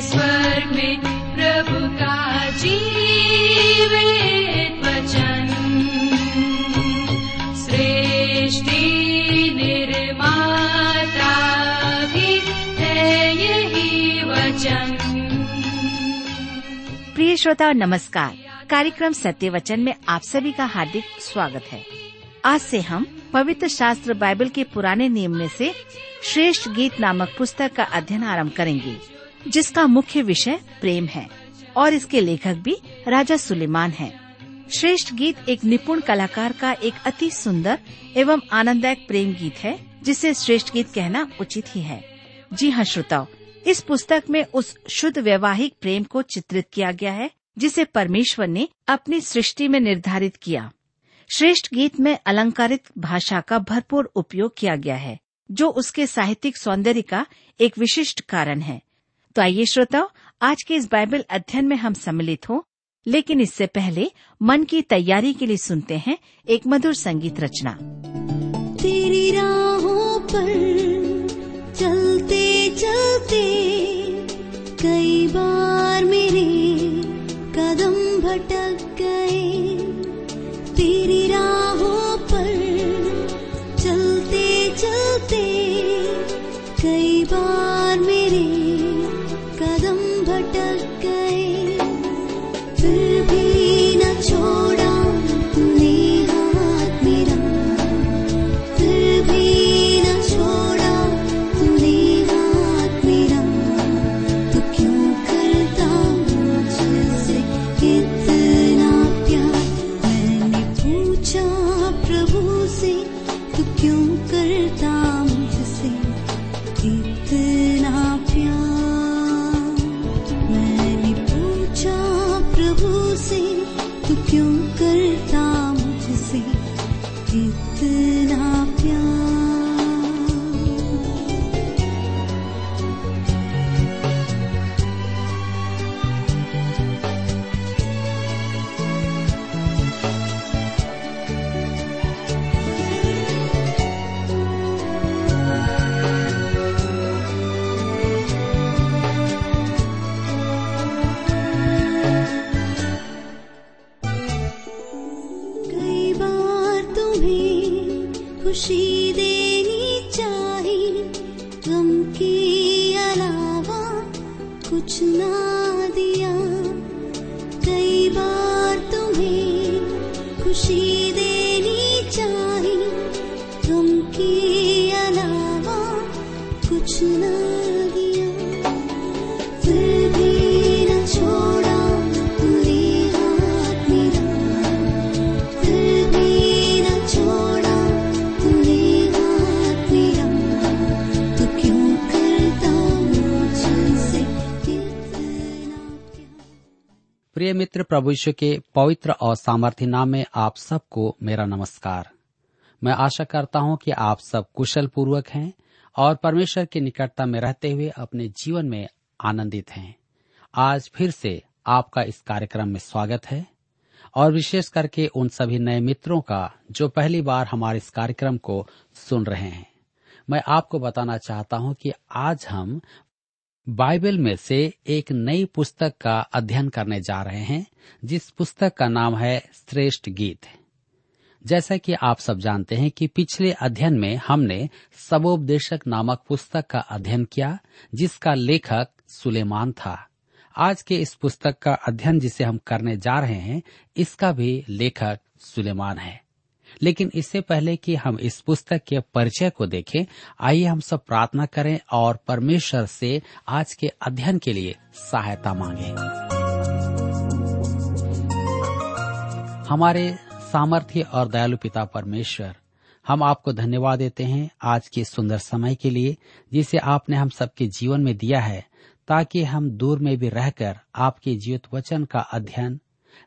स्वर्ग में प्रभु का प्रिय श्रोता, नमस्कार। कार्यक्रम सत्य वचन में आप सभी का हार्दिक स्वागत है। आज से हम पवित्र शास्त्र बाइबल के पुराने नियम में से श्रेष्ठ गीत नामक पुस्तक का अध्ययन आरंभ करेंगे। जिसका मुख्य विषय प्रेम है, और इसके लेखक भी राजा सुलेमान हैं। श्रेष्ठ गीत एक निपुण कलाकार का एक अति सुंदर एवं आनंददायक प्रेम गीत है, जिसे श्रेष्ठ गीत कहना उचित ही है। जी हाँ श्रोताओ, इस पुस्तक में उस शुद्ध वैवाहिक प्रेम को चित्रित किया गया है, जिसे परमेश्वर ने अपनी सृष्टि में निर्धारित किया। श्रेष्ठ गीत में अलंकारित भाषा का भरपूर उपयोग किया गया है, जो उसके साहित्यिक सौंदर्य का एक विशिष्ट कारण है। तो आइए श्रोताओ, आज के इस बाइबल अध्ययन में हम सम्मिलित हों। लेकिन इससे पहले मन की तैयारी के लिए सुनते हैं एक मधुर संगीत रचना। तेरी राहों पर चलते चलते कई बार मेरे कदम भटक খুশি দে प्रिय मित्र, प्रभु के पवित्र और सामर्थ्य नाम में आप सबको मेरा नमस्कार। मैं आशा करता हूँ कि आप सब कुशल पूर्वक हैं और परमेश्वर की निकटता में रहते हुए अपने जीवन में आनंदित हैं। आज फिर से आपका इस कार्यक्रम में स्वागत है और विशेष करके उन सभी नए मित्रों का जो पहली बार हमारे इस कार्यक्रम को सुन रहे हैं। मैं आपको बताना चाहता हूँ कि आज हम बाइबल में से एक नई पुस्तक का अध्ययन करने जा रहे हैं, जिस पुस्तक का नाम है श्रेष्ठ गीत। जैसा कि आप सब जानते हैं कि पिछले अध्ययन में हमने सबोपदेशक नामक पुस्तक का अध्ययन किया, जिसका लेखक सुलेमान था। आज के इस पुस्तक का अध्ययन जिसे हम करने जा रहे हैं, इसका भी लेखक सुलेमान है। लेकिन इससे पहले कि हम इस पुस्तक के परिचय को देखें, आइए हम सब प्रार्थना करें और परमेश्वर से आज के अध्ययन के लिए सहायता मांगे। हमारे सामर्थ्य और दयालु पिता परमेश्वर, हम आपको धन्यवाद देते हैं आज के सुंदर समय के लिए, जिसे आपने हम सबके जीवन में दिया है, ताकि हम दूर में भी रहकर आपके जीवित वचन का अध्ययन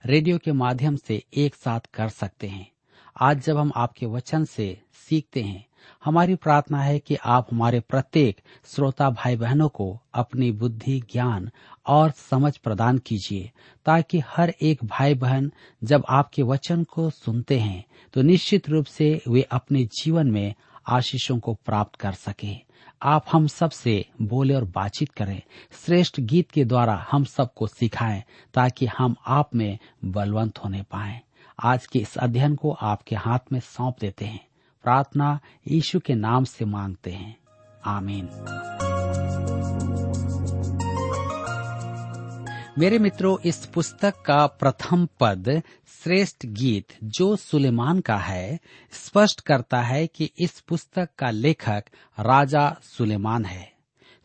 रेडियो के माध्यम से एक साथ कर सकते हैं। आज जब हम आपके वचन से सीखते हैं, हमारी प्रार्थना है कि आप हमारे प्रत्येक श्रोता भाई बहनों को अपनी बुद्धि, ज्ञान और समझ प्रदान कीजिए, ताकि हर एक भाई बहन जब आपके वचन को सुनते हैं तो निश्चित रूप से वे अपने जीवन में आशीषों को प्राप्त कर सके। आप हम सबसे बोले और बातचीत करें, श्रेष्ठ गीत के द्वारा हम सबको सिखाएँ, ताकि हम आप में बलवंत होने पाएँ। आज के इस अध्ययन को आपके हाथ में सौंप देते हैं। प्रार्थना यीशु के नाम से मांगते हैं। आमीन। मेरे मित्रों, इस पुस्तक का प्रथम पद श्रेष्ठ गीत जो सुलेमान का है, स्पष्ट करता है कि इस पुस्तक का लेखक राजा सुलेमान है।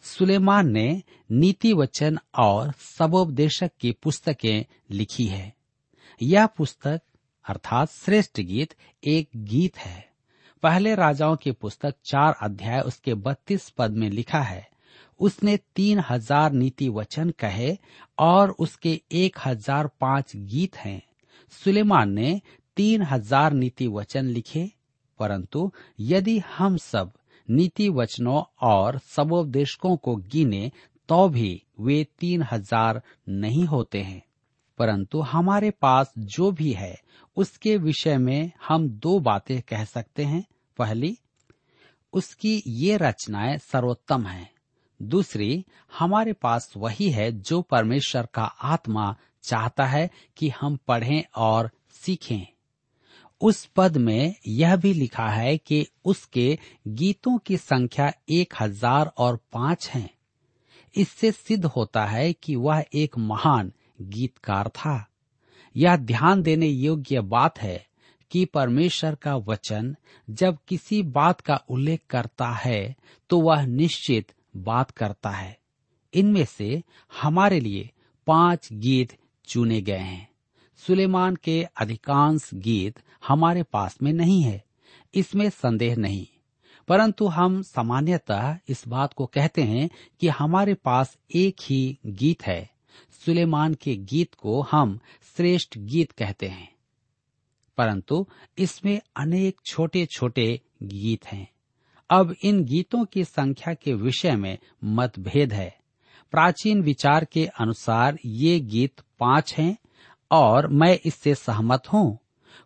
सुलेमान ने नीति वचन और सबोपदेशक की पुस्तकें लिखी है। यह पुस्तक अर्थात श्रेष्ठ गीत एक गीत है। पहले राजाओं की पुस्तक चार अध्याय उसके बत्तीस पद में लिखा है। उसने तीन हज़ार नीति वचन कहे और उसके एक हज़ार पाँच गीत हैं। सुलेमान ने तीन हज़ार नीति वचन लिखे, परंतु यदि हम सब नीति वचनों और सबोपदेशकों को गिने तो भी वे तीन हज़ार नहीं होते हैं। परंतु हमारे पास जो भी है, उसके विषय में हम दो बातें कह सकते हैं। पहली, उसकी ये रचनाएँ सर्वोत्तम हैं। दूसरी, हमारे पास वही है जो परमेश्वर का आत्मा चाहता है कि हम पढ़ें और सीखें। उस पद में यह भी लिखा है कि उसके गीतों की संख्या एक हज़ार और पाँच है। इससे सिद्ध होता है कि वह एक महान गीतकार था। यह ध्यान देने योग्य बात है कि परमेश्वर का वचन जब किसी बात का उल्लेख करता है तो वह निश्चित बात करता है। इनमें से हमारे लिए पाँच गीत चुने गए हैं। सुलेमान के अधिकांश गीत हमारे पास में नहीं है, इसमें संदेह नहीं। परंतु हम सामान्यतः इस बात को कहते हैं कि हमारे पास एक ही गीत है। सुलेमान के गीत को हम श्रेष्ठ गीत कहते हैं। परंतु इसमें अनेक छोटे छोटे गीत हैं। अब इन गीतों की संख्या के विषय में मतभेद है। प्राचीन विचार के अनुसार ये गीत पाँच हैं और मैं इससे सहमत हूँ।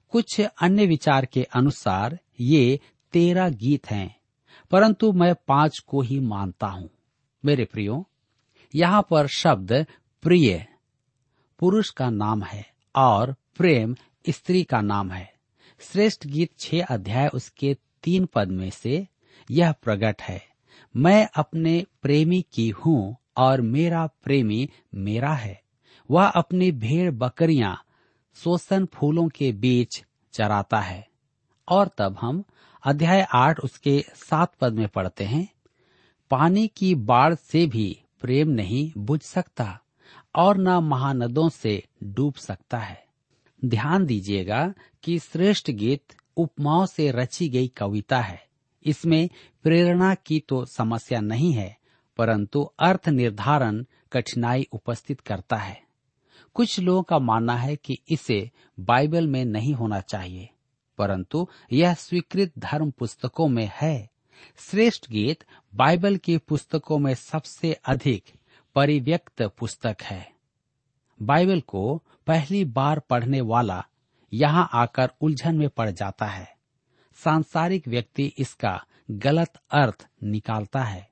कुछ अन्य विचार के अनुसार ये तेरह गीत हैं, परंतु मैं पाँच को ही मानता हूँ। मेरे प्रियो, यहाँ पर शब्द प्रिय, पुरुष का नाम है और प्रेम स्त्री का नाम है। श्रेष्ठ गीत छह अध्याय उसके तीन पद में से यह प्रकट है, मैं अपने प्रेमी की हूँ और मेरा प्रेमी मेरा है। वह अपनी भेड़ बकरियाँ शोषण फूलों के बीच चराता है। और तब हम अध्याय आठ उसके सात पद में पढ़ते हैं, पानी की बाढ़ से भी प्रेम नहीं बुझ सकता। और न महानदों से डूब सकता है। ध्यान दीजिएगा कि श्रेष्ठ गीत उपमाओं से रची गई कविता है। इसमें प्रेरणा की तो समस्या नहीं है, परंतु अर्थ निर्धारण कठिनाई उपस्थित करता है। कुछ लोगों का मानना है कि इसे बाइबल में नहीं होना चाहिए, परंतु यह स्वीकृत धर्म पुस्तकों में है। श्रेष्ठ गीत बाइबल की पुस्तकों में सबसे अधिक परिव्यक्त पुस्तक है। बाइबल को पहली बार पढ़ने वाला यहाँ आकर उलझन में पड़ जाता है। सांसारिक व्यक्ति इसका गलत अर्थ निकालता है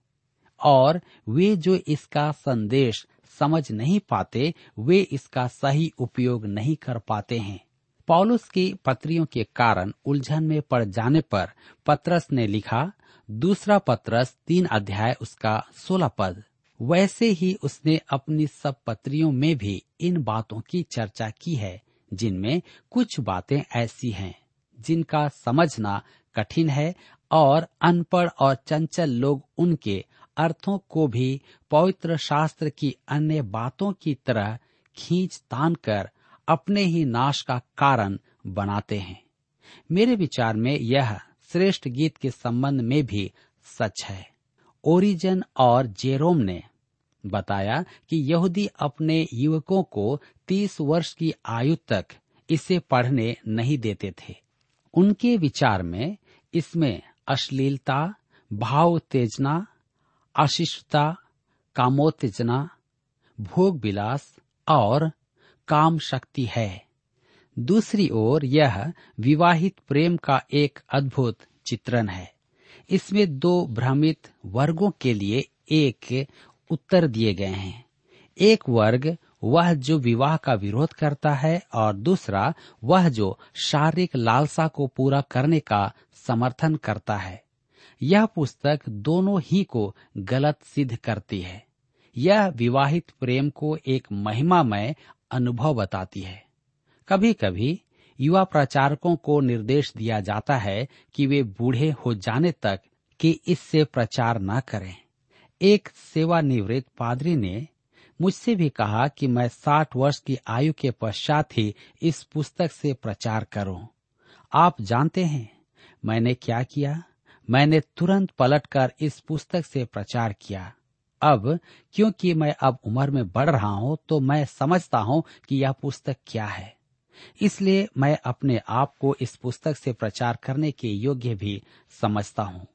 और वे जो इसका संदेश समझ नहीं पाते, वे इसका सही उपयोग नहीं कर पाते हैं। पॉलुस की पत्रियों के कारण उलझन में पड़ जाने पर पत्रस ने लिखा, दूसरा पत्रस तीन अध्याय उसका सोलह पद। वैसे ही उसने अपनी सब पत्रियों में भी इन बातों की चर्चा की है, जिनमें कुछ बातें ऐसी हैं, जिनका समझना कठिन है और अनपढ़ और चंचल लोग उनके अर्थों को भी पवित्र शास्त्र की अन्य बातों की तरह खींच तान कर अपने ही नाश का कारण बनाते हैं। मेरे विचार में यह श्रेष्ठ गीत के संबंध में भी सच है। ओरिजन और जेरोम ने बताया कि यहूदी अपने युवकों को तीस वर्ष की आयु तक इसे पढ़ने नहीं देते थे। उनके विचार में इसमें अश्लीलता, भाव उत्तेजना अशिष्टता कामोत्तेजना भोग विलास और काम शक्ति है। दूसरी ओर यह विवाहित प्रेम का एक अद्भुत चित्रण है। इसमें दो भ्रमित वर्गों के लिए एक उत्तर दिए गए हैं। एक वर्ग, वह जो विवाह का विरोध करता है, और दूसरा, वह जो शारीरिक लालसा को पूरा करने का समर्थन करता है। यह पुस्तक दोनों ही को गलत सिद्ध करती है। यह विवाहित प्रेम को एक महिमामय अनुभव बताती है। कभी कभी युवा प्रचारकों को निर्देश दिया जाता है कि वे बूढ़े हो जाने तक कि इससे प्रचार न करें। एक सेवानिवृत्त पादरी ने मुझसे भी कहा कि मैं साठ वर्ष की आयु के पश्चात ही इस पुस्तक से प्रचार करूँ। आप जानते हैं, मैंने क्या किया? मैंने तुरंत पलटकर इस पुस्तक से प्रचार किया। अब, क्योंकि मैं अब उम्र में बढ़ रहा हूँ तो मैं समझता हूँ कि यह पुस्तक क्या है। इसलिए मैं अपने आप को इस पुस्तक से प्रचार करने के योग्य भी समझता हूँ।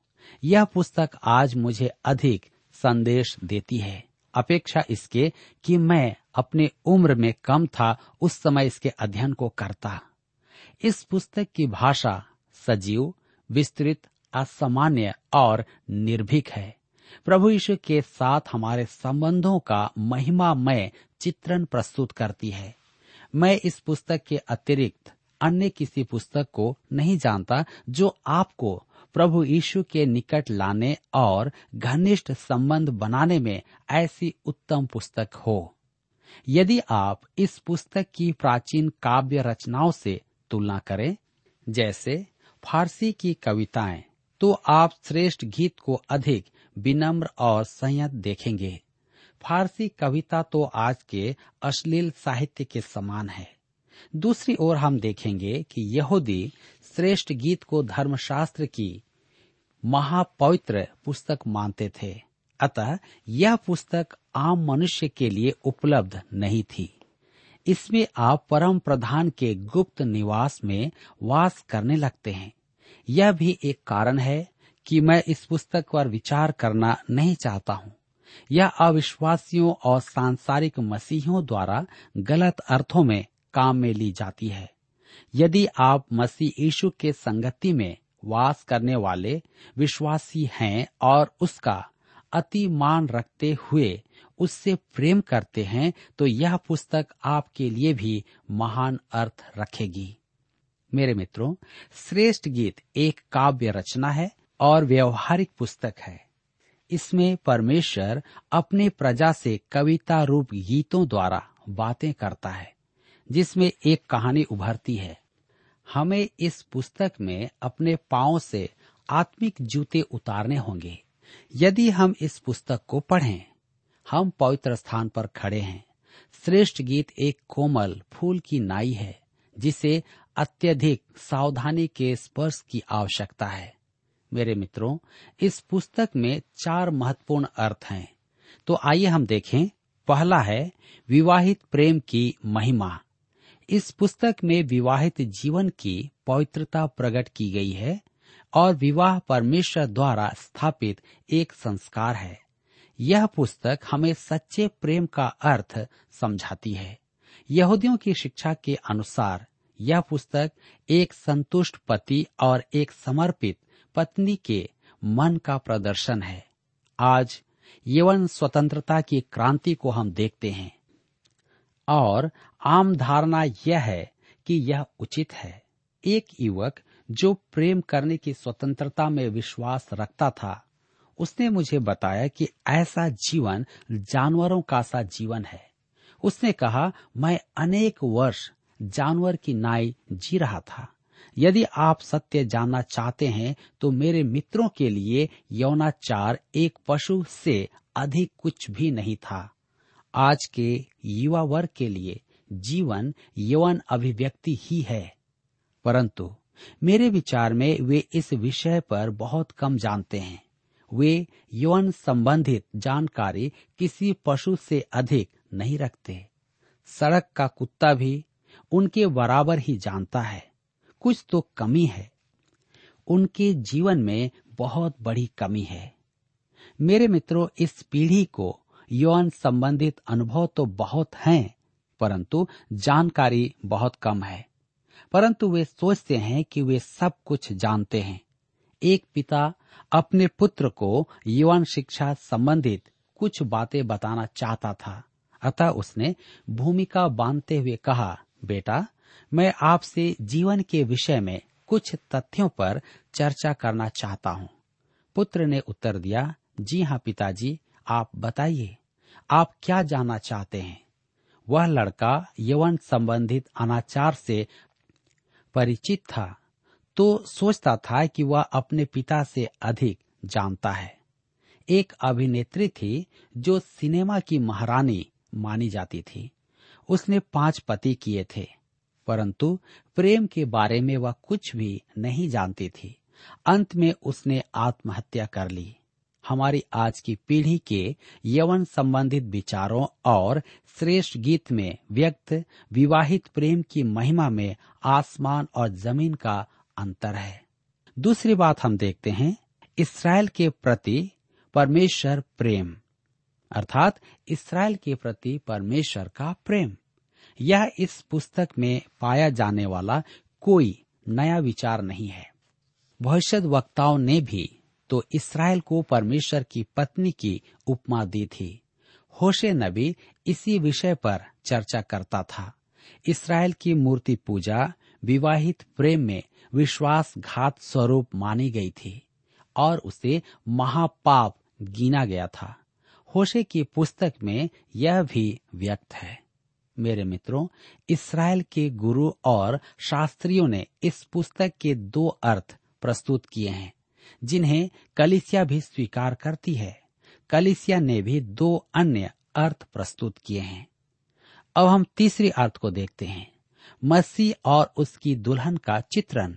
यह पुस्तक आज मुझे अधिक संदेश देती है। अपेक्षा इसके कि मैं अपने उम्र में कम था, उस समय इसके अध्ययन को करता। इस पुस्तक की भाषा सजीव, विस्तृत, असामान्य और निर्भीक है। प्रभु यीशु के साथ हमारे संबंधों का महिमामय चित्रण प्रस्तुत करती है। मैं इस पुस्तक के अतिरिक्त अन्य किसी पुस्तक को नहीं जानता जो आपको प्रभु यीशु के निकट लाने और घनिष्ठ संबंध बनाने में ऐसी उत्तम पुस्तक हो। यदि आप इस पुस्तक की प्राचीन काव्य रचनाओं से तुलना करें, जैसे फारसी की कविताएँ तो आप श्रेष्ठ गीत को अधिक विनम्र और संयत देखेंगे। फारसी कविता तो आज के अश्लील साहित्य के समान है। दूसरी ओर हम देखेंगे कि यहूदी श्रेष्ठ गीत को धर्मशास्त्र की महापवित्र पुस्तक मानते थे। अतः यह पुस्तक आम मनुष्य के लिए उपलब्ध नहीं थी। इसमें आप परम प्रधान के गुप्त निवास में वास करने लगते हैं। यह भी एक कारण है कि मैं इस पुस्तक पर विचार करना नहीं चाहता हूँ। यह अविश्वासियों और सांसारिक मसीहों द्वारा गलत अर्थों में काम में ली जाती है। यदि आप मसीह यीशु के संगति में वास करने वाले विश्वासी हैं और उसका अति मान रखते हुए उससे प्रेम करते हैं तो यह पुस्तक आपके लिए भी महान अर्थ रखेगी। मेरे मित्रों, श्रेष्ठ गीत एक काव्य रचना है और व्यवहारिक पुस्तक है। इसमें परमेश्वर अपने प्रजा से कविता रूप गीतों द्वारा बातें करता है, जिसमें एक कहानी उभरती है। हमें इस पुस्तक में अपने पाँव से आत्मिक जूते उतारने होंगे। यदि हम इस पुस्तक को पढ़ें, हम पवित्र स्थान पर खड़े हैं। श्रेष्ठ गीत एक कोमल फूल की नाई है, जिसे अत्यधिक सावधानी के स्पर्श की आवश्यकता है। मेरे मित्रों, इस पुस्तक में चार महत्वपूर्ण अर्थ हैं। तो आइए हम देखें। पहला है, विवाहित प्रेम की महिमा। इस पुस्तक में विवाहित जीवन की पवित्रता प्रकट की गई है और विवाह परमेश्वर द्वारा स्थापित एक संस्कार है। यह पुस्तक हमें सच्चे प्रेम का अर्थ समझाती है। यहूदियों की शिक्षा के अनुसार यह पुस्तक एक संतुष्ट पति और एक समर्पित पत्नी के मन का प्रदर्शन है। आज यवन स्वतंत्रता की क्रांति को हम देखते हैं। और आम धारणा यह है कि यह उचित है। एक युवक जो प्रेम करने की स्वतंत्रता में विश्वास रखता था, उसने मुझे बताया कि ऐसा जीवन जानवरों का सा जीवन है। उसने कहा, मैं अनेक वर्ष जानवर की नाई जी रहा था। यदि आप सत्य जानना चाहते हैं तो मेरे मित्रों के लिए यौनाचार एक पशु से अधिक कुछ भी नहीं था। आज के युवा वर्ग के लिए जीवन यौन अभिव्यक्ति ही है। परंतु मेरे विचार में वे इस विषय पर बहुत कम जानते हैं। वे यौन संबंधित जानकारी किसी पशु से अधिक नहीं रखते। सड़क का कुत्ता भी उनके बराबर ही जानता है। कुछ तो कमी है। उनके जीवन में बहुत बड़ी कमी है। मेरे मित्रों, इस पीढ़ी को यौन संबंधित अनुभव तो बहुत हैं, परंतु जानकारी बहुत कम है। परंतु वे सोचते हैं कि वे सब कुछ जानते हैं। एक पिता अपने पुत्र को यौन शिक्षा संबंधित कुछ बातें बताना चाहता था। अतः उसने भूमिका बांधते हुए कहा, बेटा, मैं आपसे जीवन के विषय में कुछ तथ्यों पर चर्चा करना चाहता हूँ। पुत्र ने उत्तर दिया, जी हाँ पिताजी आप बताइए, आप क्या जानना चाहते हैं? वह लड़का यवन संबंधित अनाचार से परिचित था तो सोचता था कि वह अपने पिता से अधिक जानता है। एक अभिनेत्री थी जो सिनेमा की महारानी मानी जाती थी। उसने पाँच पति किए थे, परंतु प्रेम के बारे में वह कुछ भी नहीं जानती थी। अंत में उसने आत्महत्या कर ली। हमारी आज की पीढ़ी के यवन संबंधित विचारों और श्रेष्ठ गीत में व्यक्त विवाहित प्रेम की महिमा में आसमान और ज़मीन का अंतर है। दूसरी बात हम देखते हैं, इसराइल के प्रति परमेश्वर प्रेम। अर्थात इसराइल के प्रति परमेश्वर का प्रेम। यह इस पुस्तक में पाया जाने वाला कोई नया विचार नहीं है। भविष्य वक्ताओं ने भी तो इसराइल को परमेश्वर की पत्नी की उपमा दी थी। होशे नबी इसी विषय पर चर्चा करता था। इसराइल की मूर्ति पूजा, विवाहित प्रेम में विश्वासघात स्वरूप मानी गई थी और उसे महापाप गिना गया था। होशे की पुस्तक में यह भी व्यक्त है। मेरे मित्रों, इसराइल के गुरु और शास्त्रियों ने इस पुस्तक के दो अर्थ प्रस्तुत किए हैं। जिन्हें कलिसिया भी स्वीकार करती है। कलिसिया ने भी दो अन्य अर्थ प्रस्तुत किए हैं। अब हम तीसरी अर्थ को देखते हैं। मसीह और उसकी दुल्हन का चित्रण।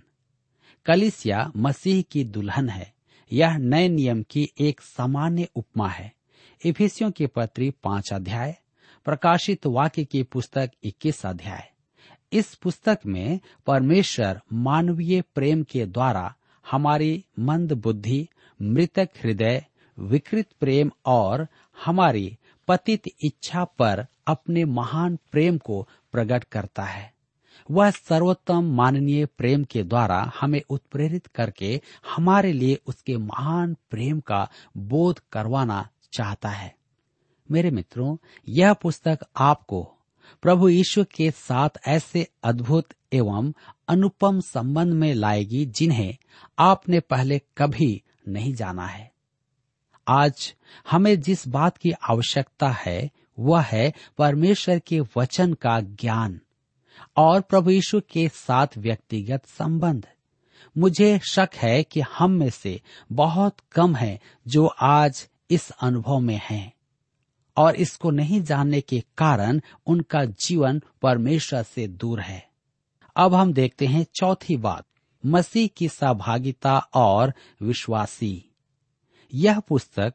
कलिसिया मसीह की दुल्हन है। यह नए नियम की एक सामान्य उपमा है। इफिसियों की पत्री पाँच अध्याय, प्रकाशित वाक्य की पुस्तक इक्कीस अध्याय। इस पुस्तक में परमेश्वर मानवीय प्रेम के द्वारा हमारी मंद बुद्धि, मृतक हृदय, विकृत प्रेम और हमारी पतित इच्छा पर अपने महान प्रेम को प्रकट करता है। वह सर्वोत्तम माननीय प्रेम के द्वारा हमें उत्प्रेरित करके हमारे लिए उसके महान प्रेम का बोध करवाना चाहता है। मेरे मित्रों, यह पुस्तक आपको प्रभु यीशु के साथ ऐसे अद्भुत एवं अनुपम संबंध में लाएगी जिन्हें आपने पहले कभी नहीं जाना है। आज हमें जिस बात की आवश्यकता है, वह है परमेश्वर के वचन का ज्ञान और प्रभु यीशु के साथ व्यक्तिगत संबंध। मुझे शक है कि हम में से बहुत कम हैं जो आज इस अनुभव में हैं। और इसको नहीं जानने के कारण उनका जीवन परमेश्वर से दूर है। अब हम देखते हैं चौथी बात, मसीह की सहभागिता और विश्वासी। यह पुस्तक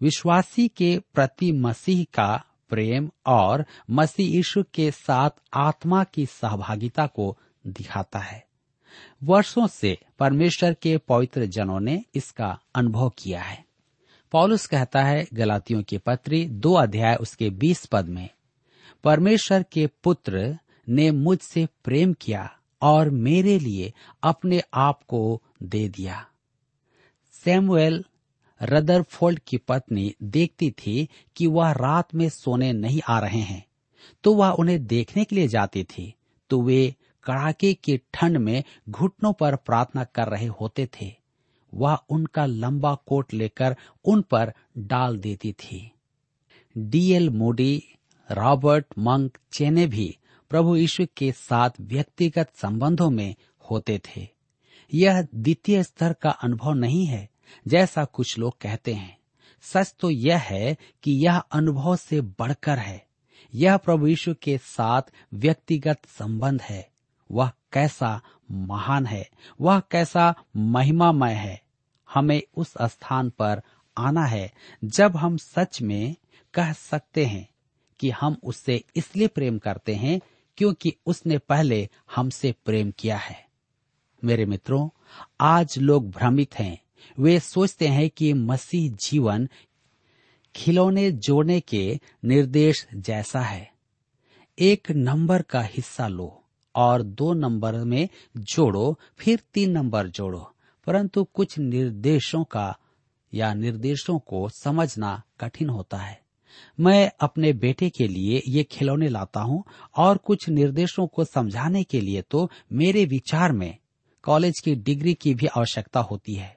विश्वासी के प्रति मसीह का प्रेम और मसीह यीशु के साथ आत्मा की सहभागिता को दिखाता है। वर्षों से परमेश्वर के पवित्र जनों ने इसका अनुभव किया है। पौलुस कहता है, गलातियों की पत्री, दो अध्याय उसके बीस पद में, परमेश्वर के पुत्र ने मुझसे प्रेम किया और मेरे लिए अपने आप को दे दिया। सैमुएल रदरफोल्ड की पत्नी देखती थी कि वह रात में सोने नहीं आ रहे हैं तो वह उन्हें देखने के लिए जाती थी तो वे कड़ाके की ठंड में घुटनों पर प्रार्थना कर रहे होते थे। वह उनका लंबा कोट लेकर उन पर डाल देती थी। डीएल मोडी, रॉबर्ट मंक चेने भी प्रभु यीशु के साथ व्यक्तिगत संबंधों में होते थे। यह द्वितीय स्तर का अनुभव नहीं है, जैसा कुछ लोग कहते हैं। सच तो यह है कि यह अनुभव से बढ़कर है। यह प्रभु यीशु के साथ व्यक्तिगत संबंध है। वह कैसा महान है, वह कैसा महिमामय है। हमें उस स्थान पर आना है जब हम सच में कह सकते हैं कि हम उससे इसलिए प्रेम करते हैं क्योंकि उसने पहले हमसे प्रेम किया है। मेरे मित्रों, आज लोग भ्रमित हैं। वे सोचते हैं कि मसीह जीवन खिलौने जोड़ने के निर्देश जैसा है। एक नंबर का हिस्सा लो और दो नंबर में जोड़ो, फिर तीन नंबर जोड़ो। परंतु कुछ निर्देशों का या निर्देशों को समझना कठिन होता है। मैं अपने बेटे के लिए ये खिलौने लाता हूँ और कुछ निर्देशों को समझाने के लिए तो मेरे विचार में कॉलेज की डिग्री की भी आवश्यकता होती है।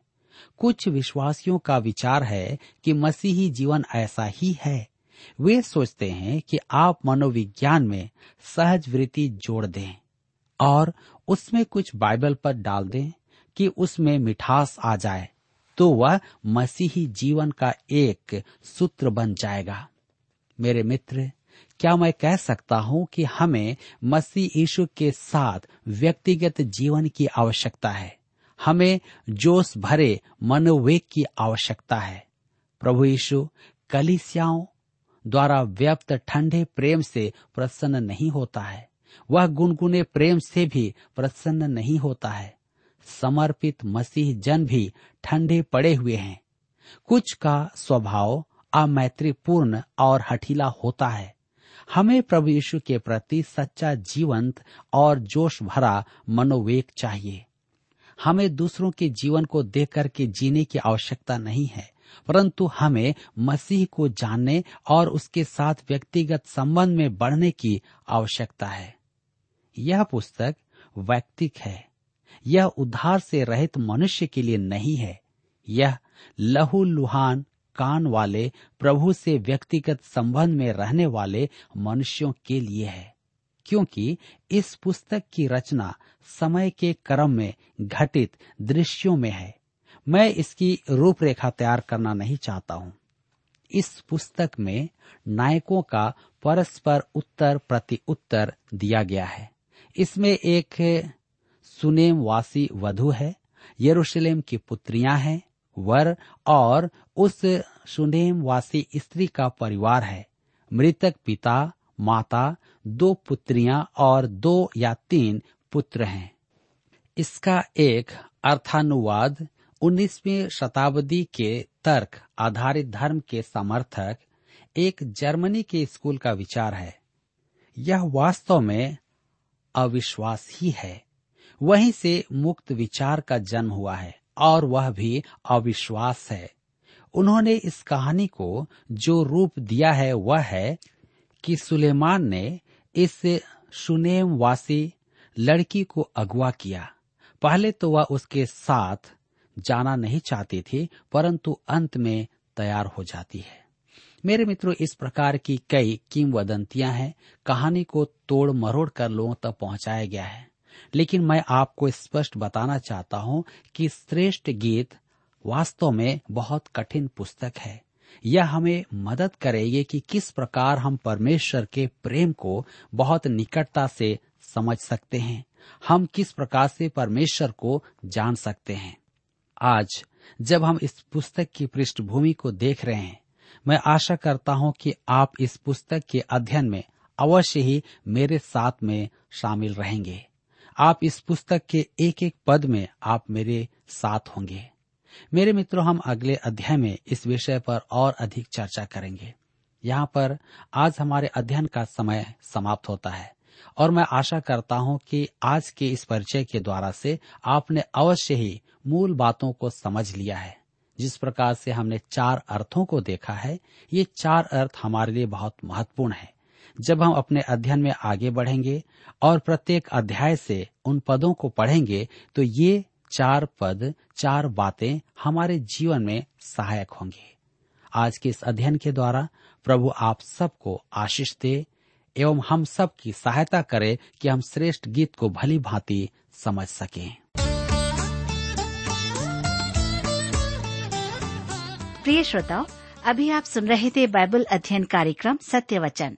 कुछ विश्वासियों का विचार है कि मसीही जीवन ऐसा ही है। वे सोचते हैं कि आप मनोविज्ञान में सहज वृत्ति जोड़ दें और उसमें कुछ बाइबल पर डाल दें। कि उसमें मिठास आ जाए तो वह मसीही जीवन का एक सूत्र बन जाएगा। मेरे मित्र, क्या मैं कह सकता हूँ कि हमें मसीह यीशु के साथ व्यक्तिगत जीवन की आवश्यकता है? हमें जोश भरे मनोवेग की आवश्यकता है। प्रभु यीशु, कलिसियाओं द्वारा व्यक्त ठंडे प्रेम से प्रसन्न नहीं होता है। वह गुनगुने प्रेम से भी प्रसन्न नहीं होता है। समर्पित मसीह जन भी ठंडे पड़े हुए हैं। कुछ का स्वभाव अमैत्रीपूर्ण और हठीला होता है। हमें प्रभु यीशु के प्रति सच्चा जीवंत और जोश भरा मनोवेग चाहिए। हमें दूसरों के जीवन को देख करके जीने की आवश्यकता नहीं है, परंतु हमें मसीह को जानने और उसके साथ व्यक्तिगत संबंध में बढ़ने की आवश्यकता है। यह पुस्तक वैयक्तिक है। यह उद्धार से रहित मनुष्य के लिए नहीं है। यह लहू लुहान कान वाले प्रभु से व्यक्तिगत संबंध में रहने वाले मनुष्यों के लिए है, क्योंकि इस पुस्तक की रचना समय के क्रम में घटित दृश्यों में है। मैं इसकी रूपरेखा तैयार करना नहीं चाहता हूँ। इस पुस्तक में नायकों का परस्पर उत्तर प्रति उत्तर दिया गया है। इसमें एक सुनेम वासी वधु है, यरूशलेम की पुत्रियाँ हैं, वर और उस सुनेम वासी स्त्री का परिवार है। मृतक पिता, माता, दो पुत्रियाँ और दो या तीन पुत्र हैं। इसका एक अर्थानुवाद 19वीं शताब्दी के तर्क आधारित धर्म के समर्थक, एक जर्मनी के स्कूल का विचार है। यह वास्तव में अविश्वास ही है। वहीं से मुक्त विचार का जन्म हुआ है और वह भी अविश्वास है। उन्होंने इस कहानी को जो रूप दिया है वह है कि सुलेमान ने इस सुनेम वासी लड़की को अगवा किया। पहले तो वह उसके साथ जाना नहीं चाहती थी, परंतु अंत में तैयार हो जाती है। मेरे मित्रों, इस प्रकार की कई किंवदंतियाँ हैं। कहानी को तोड़ मरोड़ कर लोगों तक पहुँचाया गया है। लेकिन मैं आपको स्पष्ट बताना चाहता हूँ कि श्रेष्ठ गीत वास्तव में बहुत कठिन पुस्तक है। यह हमें मदद करेगी कि किस प्रकार हम परमेश्वर के प्रेम को बहुत निकटता से समझ सकते हैं। हम किस प्रकार से परमेश्वर को जान सकते हैं। आज, जब हम इस पुस्तक की पृष्ठभूमि को देख रहे हैं, मैं आशा करता हूँ कि आप इस पुस्तक के अध्ययन में अवश्य ही मेरे साथ में शामिल रहेंगे। आप इस पुस्तक के एक एक पद में आप मेरे साथ होंगे। मेरे मित्रों, हम अगले अध्याय में इस विषय पर और अधिक चर्चा करेंगे। यहाँ पर आज हमारे अध्ययन का समय समाप्त होता है और मैं आशा करता हूँ कि आज के इस परिचय के द्वारा से आपने अवश्य ही मूल बातों को समझ लिया है। जिस प्रकार से हमने चार अर्थों को देखा है, ये चार अर्थ हमारे लिए बहुत महत्वपूर्ण है। जब हम अपने अध्ययन में आगे बढ़ेंगे और प्रत्येक अध्याय से उन पदों को पढ़ेंगे तो ये चार पद, चार बातें हमारे जीवन में सहायक होंगे। आज के इस अध्ययन के द्वारा प्रभु आप सबको आशीष दे एवं हम सब की सहायता करे कि हम श्रेष्ठ गीत को भली भांति समझ सकें। प्रिय श्रोताओं, अभी आप सुन रहे थे बाइबल अध्ययन कार्यक्रम सत्य वचन।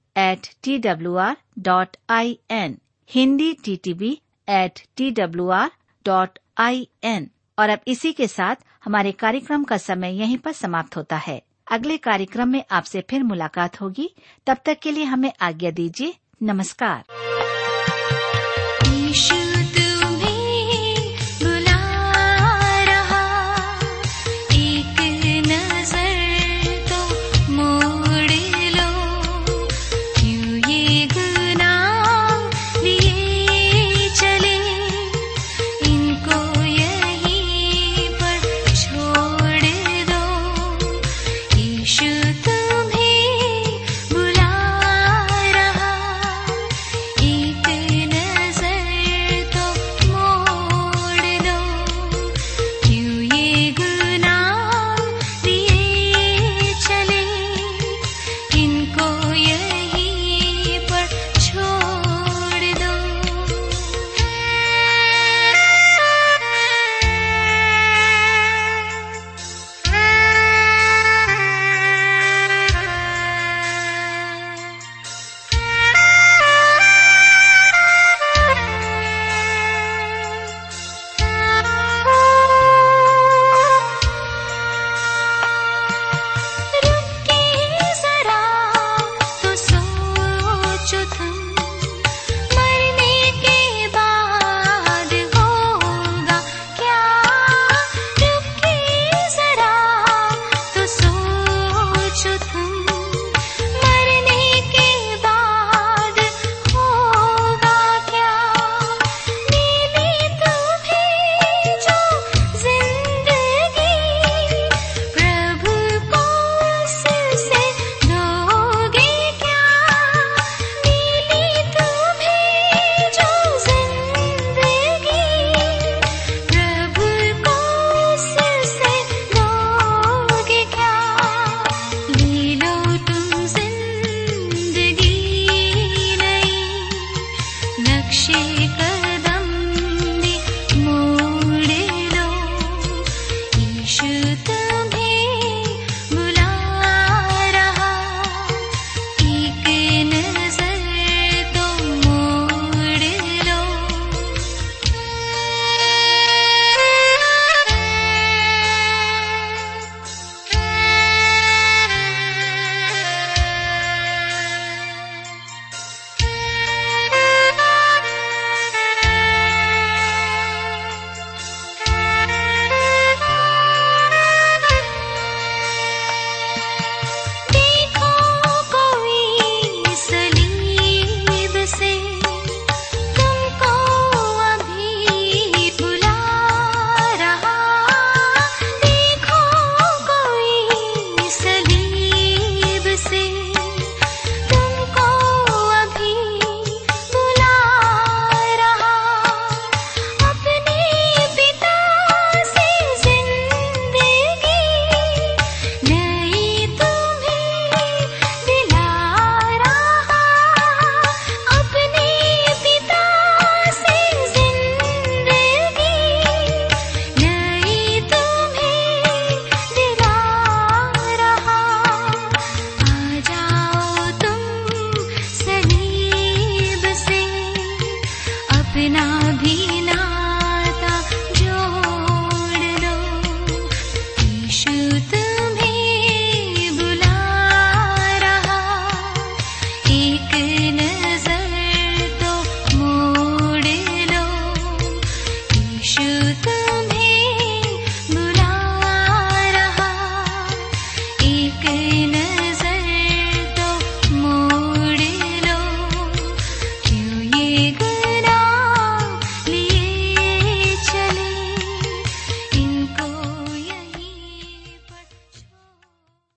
at T W R dot I N Hindi T T B at T W R dot I N और अब इसी के साथ हमारे कार्यक्रम का समय यहीं पर समाप्त होता है। अगले कार्यक्रम में आपसे फिर मुलाकात होगी। तब तक के लिए हमें आज्ञा दीजिए। नमस्कार।